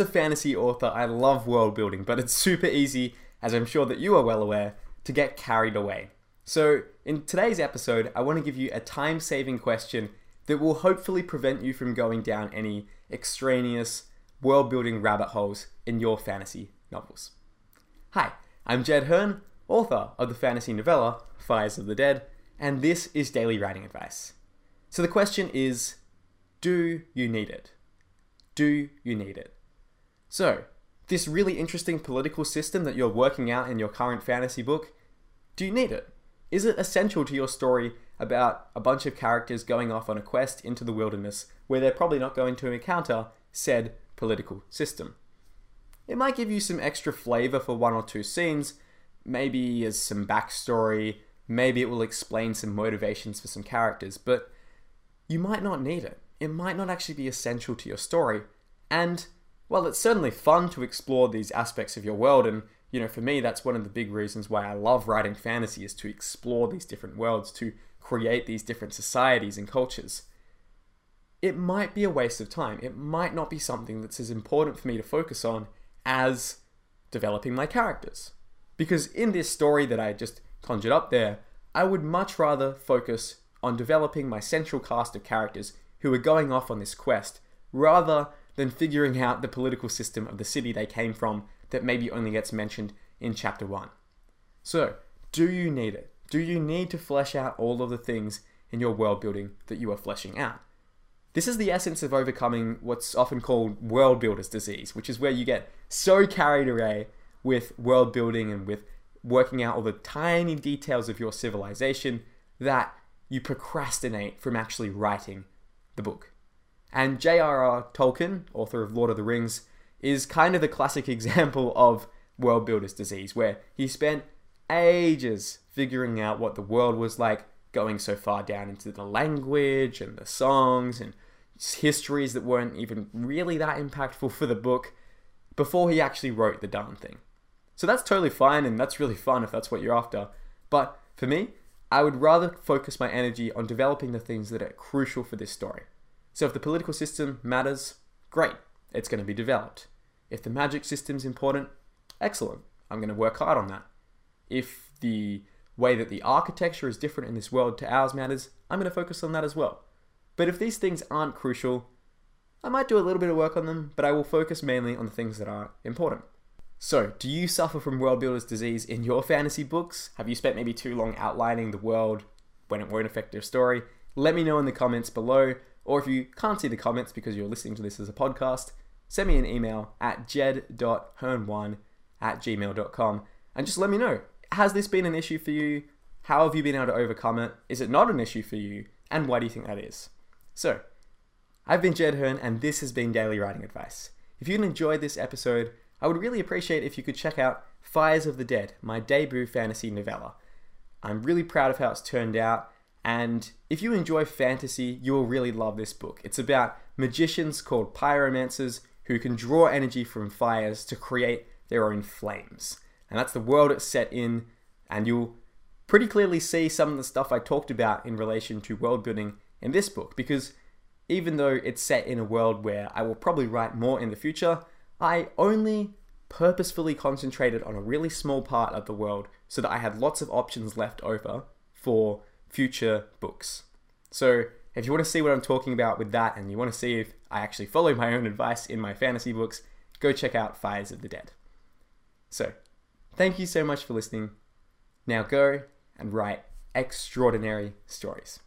as a fantasy author, I love world building, but it's super easy, as I'm sure that you are well aware, to get carried away. So, in today's episode, I want to give you a time saving question that will hopefully prevent you from going down any extraneous world building rabbit holes in your fantasy novels. Hi, I'm Jed Herne, author of the fantasy novella Fires of the Dead, and this is Daily Writing Advice. So the question is Do you need it? Do you need it? So, this really interesting political system that you're working out in your current fantasy book, do you need it? Is it essential to your story about a bunch of characters going off on a quest into the wilderness where they're probably not going to encounter said political system? It might give you some extra flavor for one or two scenes, maybe as some backstory, maybe it will explain some motivations for some characters, but you might not need it. It might not actually be essential to your story. And, well, it's certainly fun to explore these aspects of your world, and, you know, for me, that's one of the big reasons why I love writing fantasy is to explore these different worlds, to create these different societies and cultures. It might be a waste of time. It might not be something that's as important for me to focus on as developing my characters. Because in this story that I just conjured up there, I would much rather focus on developing my central cast of characters who are going off on this quest, rather than figuring out the political system of the city they came from that maybe only gets mentioned in chapter 1. So, do you need it? Do you need to flesh out all of the things in your world building that you are fleshing out? This is the essence of overcoming what's often called world builder's disease, which is where you get so carried away with world building and with working out all the tiny details of your civilization that you procrastinate from actually writing the book. And J.R.R. Tolkien, author of Lord of the Rings, is kind of the classic example of world builder's disease, where he spent ages figuring out what the world was like, going so far down into the language and the songs and histories that weren't even really that impactful for the book before he actually wrote the darn thing. So that's totally fine and that's really fun if that's what you're after. But for me, I would rather focus my energy on developing the things that are crucial for this story. So if the political system matters, great, it's going to be developed. If the magic system's important, excellent, I'm going to work hard on that. If the way that the architecture is different in this world to ours matters, I'm going to focus on that as well. But if these things aren't crucial, I might do a little bit of work on them, but I will focus mainly on the things that are important. So, do you suffer from world builder's disease in your fantasy books? Have you spent maybe too long outlining the world when it won't affect your story? Let me know in the comments below, or if you can't see the comments because you're listening to this as a podcast, send me an email at jed.herne1 at gmail.com and just let me know. Has this been an issue for you? How have you been able to overcome it? Is it not an issue for you? And why do you think that is? So, I've been Jed Herne, and this has been Daily Writing Advice. If you enjoyed this episode, I would really appreciate if you could check out Fires of the Dead, my debut fantasy novella. I'm really proud of how it's turned out, and if you enjoy fantasy, you will really love this book. It's about magicians called pyromancers who can draw energy from fires to create their own flames. And that's the world it's set in, and you'll pretty clearly see some of the stuff I talked about in relation to world building in this book, because even though it's set in a world where I will probably write more in the future, I only purposefully concentrated on a really small part of the world so that I had lots of options left over for future books. So, if you want to see what I'm talking about with that and you want to see if I actually follow my own advice in my fantasy books, go check out Fires of the Dead. So, thank you so much for listening. Now go and write extraordinary stories.